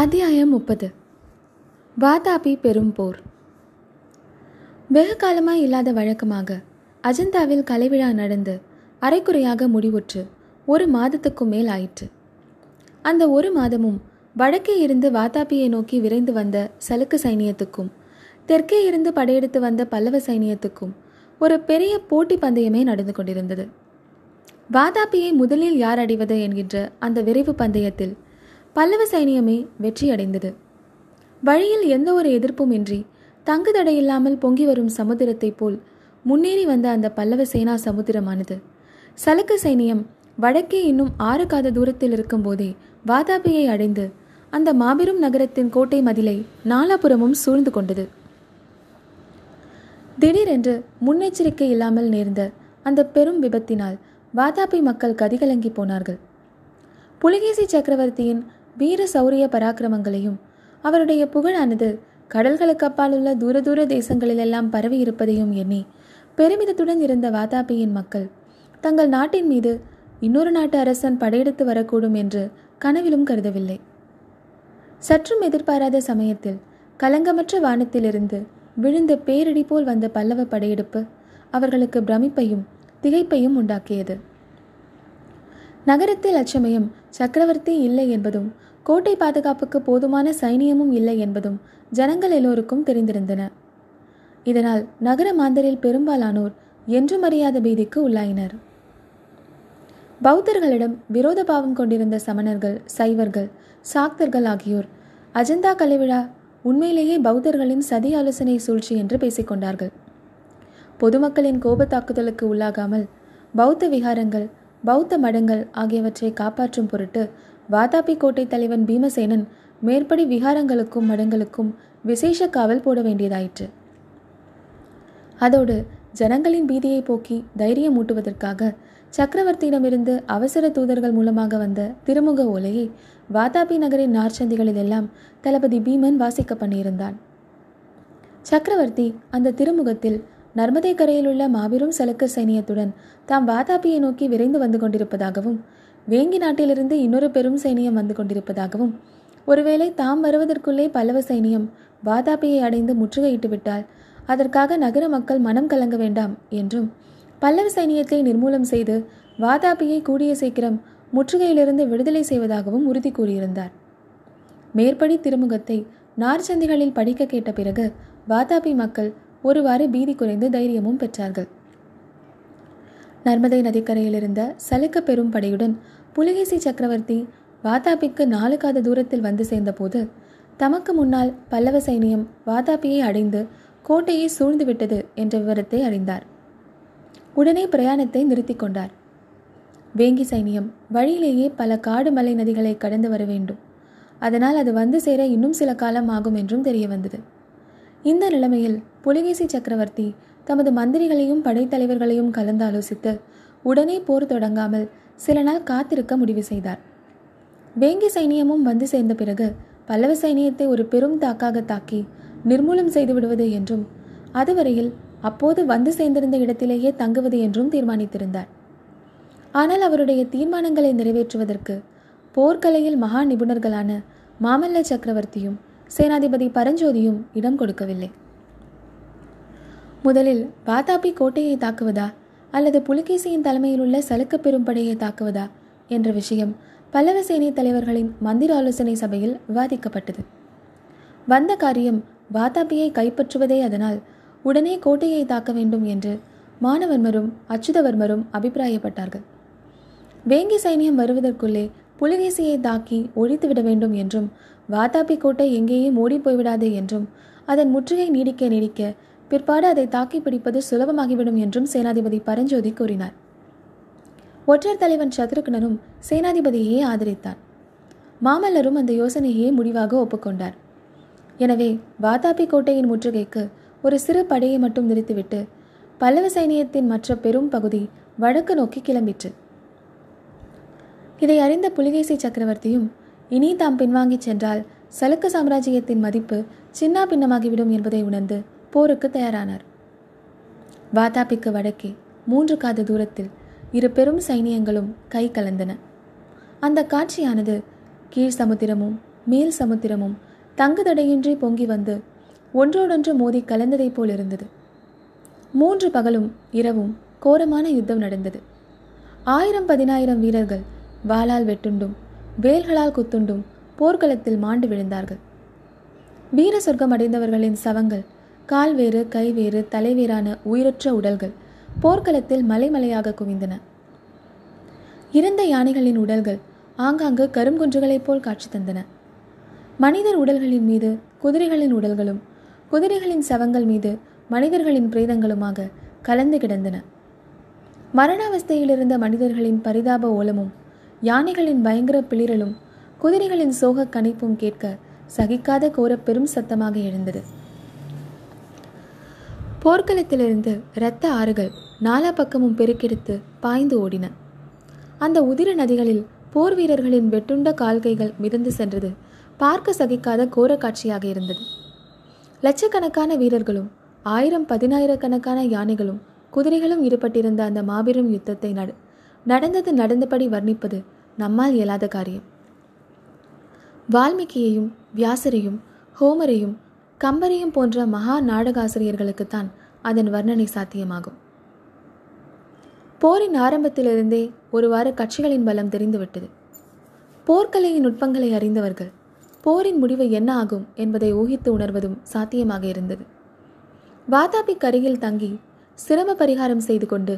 அத்தியாயம் முப்பது. வாதாபி பெரும் போர். வெகு காலமாய் இல்லாத வழக்கமாக அஜந்தாவில் கலைவிழா நடந்து அரைக்குறையாக முடிவுற்று ஒரு மாதத்துக்கும் மேல் ஆயிற்று. அந்த ஒரு மாதமும் வடக்கே இருந்து வாதாபியை நோக்கி விரைந்து வந்த சலுக்கு சைனியத்துக்கும் தெற்கே இருந்து படையெடுத்து வந்த பல்லவ சைனியத்துக்கும் ஒரு பெரிய போட்டி பந்தயமே நடந்து கொண்டிருந்தது. வாதாபியை முதலில் யார் அடைவது என்கின்ற அந்த விரைவு பந்தயத்தில் பல்லவ சைனியமே வெற்றியடைந்தது. வழியில் எந்த ஒரு எதிர்ப்பும் இன்றி தங்கு தடையில்லாமல் பொங்கி வரும் சமுத்திரத்தைப் போல் முன்னேறி வந்த அந்த பல்லவ சேனா சமுத்திரமானது. சலக்க சைனியம் வடக்கே இன்னும் ஆறு காத தூரத்தில் இருக்கும்போதே வாதாபியை அடைந்து அந்த மாபெரும் நகரத்தின் கோட்டை மதிலை நாலாபுரமும் சூழ்ந்து கொண்டது. திடீரென்று முன்னெச்சரிக்கை இல்லாமல் நேர்ந்த அந்த பெரும் விபத்தினால் வாதாபி மக்கள் கதிகலங்கி போனார்கள். புலிகேசி சக்கரவர்த்தியின் வீர சௌரிய பராக்கிரமங்களையும் அவருடைய புகழானது கடல்களுக்கு அப்பால் உள்ள தூர தூர தேசங்களிலெல்லாம் பரவி இருப்பதையும் எண்ணி பெருமிதத்துடன் இருந்த வாதாபியின் மக்கள் தங்கள் நாட்டின் மீது இன்னொரு நாட்டு அரசன் படையெடுத்து வரக்கூடும் என்று கனவிலும் கருதவில்லை. சற்றும் எதிர்பாராத சமயத்தில் கலங்கமற்ற வானத்திலிருந்து விழுந்த பேரிடி போல் வந்த பல்லவ படையெடுப்பு அவர்களுக்கு பிரமிப்பையும் திகைப்பையும் உண்டாக்கியது. நகரத்தில் அச்சமயம் சக்கரவர்த்தி இல்லை என்பதும் கோட்டை பாதுகாப்புக்கு போதுமான சைனியமும் இல்லை என்பதும் ஜனங்கள் எல்லோருக்கும் தெரிந்திருந்தன. இதனால் நகர மாந்தரில் பெரும்பாலானோர் என்றும் அறியாத பீதிக்கு உள்ளாயினர். பௌத்தர்களிடம் விரோத பாவம் கொண்டிருந்த சமணர்கள் சைவர்கள் சாக்தர்கள் ஆகியோர் அஜந்தா கலைவிழா உண்மையிலேயே பௌத்தர்களின் சதி ஆலோசனை சூழ்ச்சி என்று பேசிக்கொண்டார்கள். பொதுமக்களின் கோப தாக்குதலுக்கு உள்ளாகாமல் பௌத்த விகாரங்கள் பௌத்த மடங்கள் ஆகியவற்றை காப்பாற்றும் பொருட்டு வாதாபி கோட்டை தலைவன் பீமசேனன் மேற்படி விகாரங்களுக்கும் மடங்களுக்கும் விசேஷ காவல் போட வேண்டியதாயிற்று. அதோடு ஜனங்களின் பீதியை போக்கி தைரியம் ஊட்டுவதற்காக சக்கரவர்த்தியிடமிருந்து அவசர தூதர்கள் மூலமாக வந்த திருமுக ஓலையை வாதாபி நகரின் நார்ச்சந்திகளிலெல்லாம் தளபதி பீமன் வாசிக்க பண்ணியிருந்தான். சக்கரவர்த்தி அந்த திருமுகத்தில் நர்மதை கரையில் உள்ள மாபெரும் சலுக்க சைனியத்துடன் தாம் வாதாபியை நோக்கி விரைந்து வந்து கொண்டிருப்பதாகவும் வேங்கி நாட்டிலிருந்து இன்னொரு பெரும் சைனியம் வந்து கொண்டிருப்பதாகவும் ஒருவேளை தாம் வருவதற்குள்ளே பல்லவ சைனியம் வாதாபியை அடைந்து முற்றுகையிட்டு விட்டால் அதற்காக நகர மக்கள் மனம் கலங்க வேண்டாம் என்றும் பல்லவ சைனியத்தை நிர்மூலம் செய்து வாதாபியை கூடிய சீக்கிரம் முற்றுகையிலிருந்து விடுதலை செய்வதாகவும் உறுதி கூறியிருந்தார். மேற்படி திருமுகத்தை நார்ச்சந்திகளில் படிக்க கேட்ட பிறகு வாதாபி மக்கள் ஒருவாறு பீதி குறைந்து தைரியமும் பெற்றார்கள். நர்மதை நதிக்கரையில் இருந்த சலுக்க பெரும் படையுடன் புலிகேசி சக்கரவர்த்தி வாதாபிக்கு நாலு காத தூரத்தில் வந்து சேர்ந்தபோது தமக்கு முன்னால் பல்லவ சைனியம் வாதாபியை அடைந்து கோட்டையை சூழ்ந்து விட்டது என்ற விவரத்தை அறிந்தார். உடனே பிரயாணத்தை நிறுத்தி கொண்டார். வேங்கி சைனியம் வழியிலேயே பல காடு மலை நதிகளை கடந்து வர வேண்டும். அதனால் அது வந்து சேர இன்னும் சில காலம் ஆகும் என்றும் தெரிய வந்தது இந்த நிலைமையில் புலிகேசி சக்கரவர்த்தி தமது மந்திரிகளையும் படைத்தலைவர்களையும் கலந்து ஆலோசித்து உடனே போர் தொடங்காமல் சில நாள் காத்திருக்க முடிவு செய்தார். வேங்கி சைனியமும் வந்து சேர்ந்த பிறகு பல்லவ சைனியத்தை ஒரு பெரும் தாக்காக தாக்கி நிர்மூலம் செய்து விடுவது என்றும் அதுவரையில் அப்போது வந்து சேர்ந்திருந்த இடத்திலேயே தங்குவது என்றும் தீர்மானித்திருந்தார். ஆனால் அவருடைய தீர்மானங்களை நிறைவேற்றுவதற்கு போர்க்கலையில் மகா நிபுணர்களான மாமல்ல சக்கரவர்த்தியும் சேனாதிபதி பரஞ்சோதியும் இடம் கொடுக்கவில்லை. முதலில் வாதாபி கோட்டையை தாக்குவதா? அல்லது புலிகேசியின் தலைமையில் உள்ள சலுக்க பெரும்படையை தாக்குவதா? என்ற விஷயம் பல்லவ சேனை தலைவர்களின் மந்திர ஆலோசனை சபையில் விவாதிக்கப்பட்டது. வந்த காரியம் வாதாபியை கைப்பற்றுவதே அதனால் உடனே கோட்டையை தாக்க வேண்டும் என்று மானவர்மரும் அச்சுதவர்மரும் அபிப்பிராயப்பட்டார்கள். வேங்கி சைனியம் வருவதற்குள்ளே புலிகேசியை தாக்கி ஒழித்துவிட வேண்டும் என்றும் வாதாபி கோட்டை எங்கேயும் ஓடி போய்விடாது என்றும் அதன் முற்றுகை நீடிக்க நீடிக்க பிற்பாடு அதை தாக்கி பிடிப்பது சுலபமாகிவிடும் என்றும் சேனாதிபதி பரஞ்சோதி கூறினார். ஒற்றர் தலைவன் சத்ருக்னனும் சேனாதிபதியே ஆதரித்தார் மாமல்லரும் அந்த யோசனையே முடிவாக ஒப்புக்கொண்டார். எனவே வாதாபி கோட்டையின் முற்றுகைக்கு ஒரு சிறு படையை மட்டும் நிறுத்திவிட்டு பல்லவ சைனியத்தின் மற்ற பெரும் பகுதி வடக்கு நோக்கி கிளம்பிற்று. இதை அறிந்த புலிகேசி சக்கரவர்த்தியும் இனி தாம் பின்வாங்கிச் சென்றால் சலுக்க சாம்ராஜ்யத்தின் மதிப்பு சின்னா பின்னமாகிவிடும் என்பதை உணர்ந்து போருக்கு தயாரானார். வாதாபிக்கு வடக்கே மூன்று காத தூரத்தில் இரு பெரும் சைனியங்களும் கை கலந்தன. அந்த காட்சியானது கீழ் சமுத்திரமும் மேல் சமுத்திரமும் தங்குதடையின்றி பொங்கி வந்து ஒன்றோடொன்று மோதி கலந்ததைப் போல் இருந்தது. மூன்று பகலும் இரவும் கோரமான யுத்தம் நடந்தது. ஆயிரம் பதினாயிரம் வீரர்கள் வாளால் வெட்டுண்டும் வேல்களால் குத்துண்டும் போர்க்களத்தில் மாண்டு விழுந்தார்கள். வீர சொர்க்கம் அடைந்தவர்களின் சவங்கள் கால் வேறு கை வேறு தலைவேறான உயிரற்ற உடல்கள் போர்க்களத்தில் மலைமலையாக குவிந்தன. இறந்த யானைகளின் உடல்கள் ஆங்காங்கு கருங்குன்றுகளைப் போல் காட்சி தந்தன. மனிதர் உடல்களின் மீது குதிரைகளின் உடல்களும் குதிரைகளின் சவங்கள் மீது மனிதர்களின் பிரேதங்களுமாக கலந்து கிடந்தன. மரணாவஸ்தையிலிருந்த மனிதர்களின் பரிதாப ஓலமும் யானைகளின் பயங்கர பிளிரலும் குதிரைகளின் சோக கணிப்பும் கேட்க சகிக்காத கோர பெரும் சத்தமாக எழுந்தது. போர்க்களத்திலிருந்து இரத்த ஆறுகள் நாலா பக்கமும் பெருக்கெடுத்து பாய்ந்து ஓடின. அந்த உதிர நதிகளில் போர் வீரர்களின் வெட்டுண்ட கால்கைகள் மிதந்து சென்றது பார்க்க சகிக்காத கோர காட்சியாக இருந்தது. லட்சக்கணக்கான வீரர்களும் ஆயிரம் பதினாயிரக்கணக்கான யானைகளும் குதிரைகளும் ஈடுபட்டிருந்த அந்த மாபெரும் யுத்தத்தை நட நடந்தது நடந்தபடி வர்ணிப்பது நம்மால் இயலாத காரியம். வால்மீகியையும் வியாசரையும் ஹோமரையும் கம்பரையும் போன்ற மகா நாடகாசிரியர்களுக்குத்தான் அதன் வர்ணனை சாத்தியமாகும். போரின் ஆரம்பத்திலிருந்தே ஒருவாறு கட்சிகளின் பலம் தெரிந்துவிட்டது. போர்க்கலையின் நுட்பங்களை அறிந்தவர்கள் போரின் முடிவு என்ன ஆகும் என்பதை ஊகித்து உணர்வதும் சாத்தியமாக இருந்தது. வாதாபிக் அருகில் தங்கி சிரம பரிகாரம் செய்து கொண்டு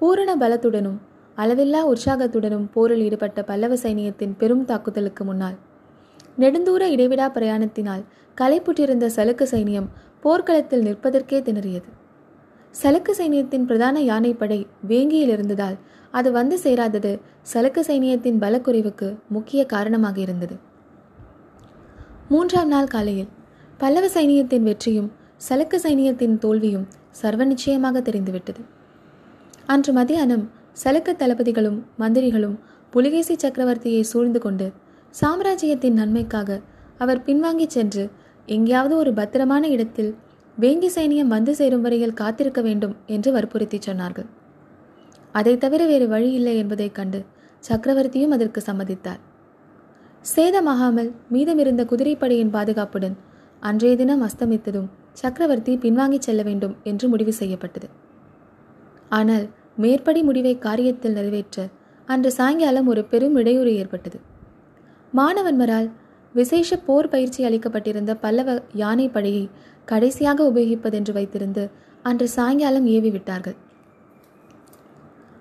பூரண பலத்துடனும் அளவில்லா உற்சாகத்துடனும் போரில் ஈடுபட்ட பல்லவ சைனியத்தின் பெரும் தாக்குதலுக்கு முன்னால் நெடுந்தூர இடைவிடா பிரயாணத்தினால் களைப்புற்றிருந்த சலுக்கு சைனியம் போர்க்களத்தில் நிற்பதற்கே திணறியது. சலுக்கு சைனியத்தின் பிரதான யானைப்படை வேங்கியில் இருந்ததால் அது வந்து சேராதது சலுக்கு சைனியத்தின் பலக்குறைவுக்கு முக்கிய காரணமாக இருந்தது. மூன்றாம் நாள் காலையில் பல்லவ சைனியத்தின் வெற்றியும் சலுக்கு சைனியத்தின் தோல்வியும் சர்வ நிச்சயமாக தெரிந்துவிட்டது. அன்று மதியானம் சலுக்கு தளபதிகளும் மந்திரிகளும் புலிகேசி சக்கரவர்த்தியை சூழ்ந்து கொண்டு சாம்ராஜ்யத்தின் நன்மைக்காக அவர் பின்வாங்கி சென்று எங்கேயாவது ஒரு பத்திரமான இடத்தில் வேங்கி சைனியம் வந்து சேரும் வரையில் காத்திருக்க வேண்டும் என்று வற்புறுத்தி சொன்னார்கள். அதை தவிர வேறு வழி இல்லை என்பதைக் கண்டு சக்கரவர்த்தியும் அதற்கு சம்மதித்தார். சேதமாகாமல் மீதமிருந்த குதிரைப்படையின் பாதுகாப்புடன் அன்றைய தினம் அஸ்தமித்ததும் சக்கரவர்த்தி பின்வாங்கிச் செல்ல வேண்டும் என்று முடிவு செய்யப்பட்டது. ஆனால் மேற்படி முடிவை காரியத்தில் நிறைவேற்ற அன்று சாயங்காலம் ஒரு பெரும் இடையூறு ஏற்பட்டது. மாணவன்மரால் விசேஷ போர் பயிற்சி அளிக்கப்பட்டிருந்த பல்லவ யானைப்படையை கடைசியாக உபயோகிப்பதென்று வைத்திருந்து அன்று சாயங்காலம் ஏவி விட்டார்கள்.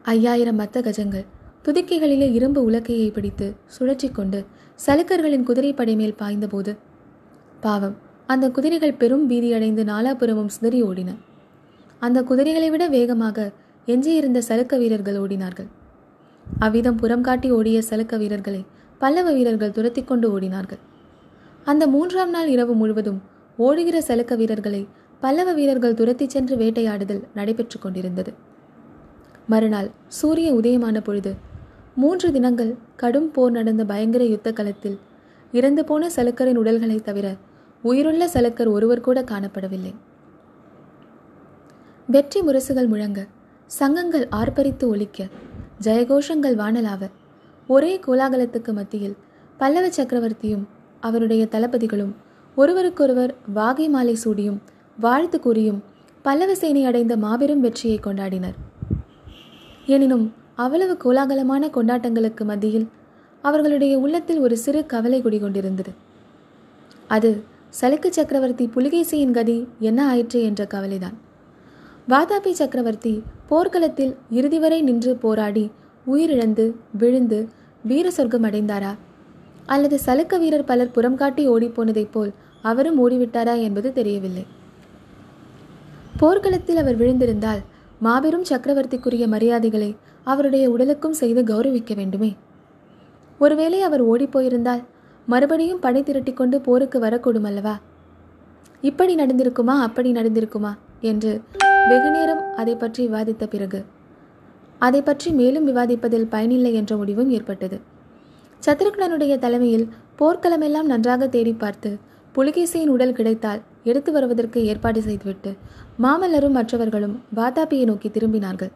ஐயாயிரம் மத்த கஜங்கள் துதிக்கைகளிலே இரும்பு உலக்கையை பிடித்து சுழற்றி கொண்டு சலுக்கர்களின் குதிரைப்படை மேல் பாய்ந்தபோது பாவம் அந்த குதிரைகள் பெரும் பீதியடைந்து நாலாபுரமும் சிதறி ஓடின. அந்த குதிரைகளை விட வேகமாக எஞ்சியிருந்த சலுக்க வீரர்கள் ஓடினார்கள். அவ்விதம் புறம் காட்டி ஓடிய சலுக்க வீரர்களை பல்லவ வீரர்கள் துரத்தி கொண்டு ஓடினார்கள். அந்த மூன்றாம் நாள் இரவு முழுவதும் ஓடுகிற செலுக்க வீரர்களை பல்லவ வீரர்கள் துரத்தி சென்று வேட்டையாடுதல் நடைபெற்று கொண்டிருந்தது. மறுநாள் சூரிய உதயமான பொழுது மூன்று தினங்கள் கடும் போர் நடந்த பயங்கர யுத்த களத்தில் இறந்து போன சலுக்கரின் உடல்களை தவிர உயிருள்ள சலுக்கர் ஒருவர் கூட காணப்படவில்லை. வெற்றி முரசுகள் முழங்க சங்கங்கள் ஆர்ப்பரித்து ஒலிக்க ஜெயகோஷங்கள் வானலாவ ஒரே கோலாகலத்துக்கு மத்தியில் பல்லவ சக்கரவர்த்தியும் அவருடைய தளபதிகளும் ஒருவருக்கொருவர் வாகை மாலை சூடியும் வாழ்த்து கூறியும் பல்லவ சேனை அடைந்த மாபெரும் வெற்றியை கொண்டாடினர். எனினும் அவ்வளவு கோலாகலமான கொண்டாட்டங்களுக்கு மத்தியில் அவர்களுடைய உள்ளத்தில் ஒரு சிறு கவலை குடிகொண்டிருந்தது. அது சலுக்கு சக்கரவர்த்தி புலிகேசியின் கதி என்ன ஆயிற்று என்ற கவலைதான். வாதாபி சக்கரவர்த்தி போர்க்களத்தில் இறுதி வரை நின்று போராடி உயிரிழந்து விழுந்து வீர சொர்க்கம் அடைந்தாரா? அல்லது சலுக்க வீரர் பலர் புறம் காட்டி ஓடிப்போனதைப் போல் அவரும் ஓடிவிட்டாரா என்பது தெரியவில்லை. போர்க்களத்தில் அவர் விழுந்திருந்தால் மாபெரும் சக்கரவர்த்திக்குரிய மரியாதைகளை அவருடைய உடலுக்கும் செய்து கௌரவிக்க வேண்டுமே. ஒருவேளை அவர் ஓடிப்போயிருந்தால் மறுபடியும் படை திரட்டிக்கொண்டு போருக்கு வரக்கூடும் அல்லவா? இப்படி நடந்திருக்குமா அப்படி நடந்திருக்குமா என்று வெகுநேரம் அதை பற்றி விவாதித்த பிறகு அதை பற்றி மேலும் விவாதிப்பதில் பயனில்லை என்ற முடிவும் ஏற்பட்டது. சத்ருக்னனுடைய தலைமையில் போர்க்களமெல்லாம் நன்றாக தேடி பார்த்து புலிகேசியின் உடல் கிடைத்தால் எடுத்து வருவதற்கு ஏற்பாடு செய்துவிட்டு மாமல்லரும் மற்றவர்களும் வாதாபியை நோக்கி திரும்பினார்கள்.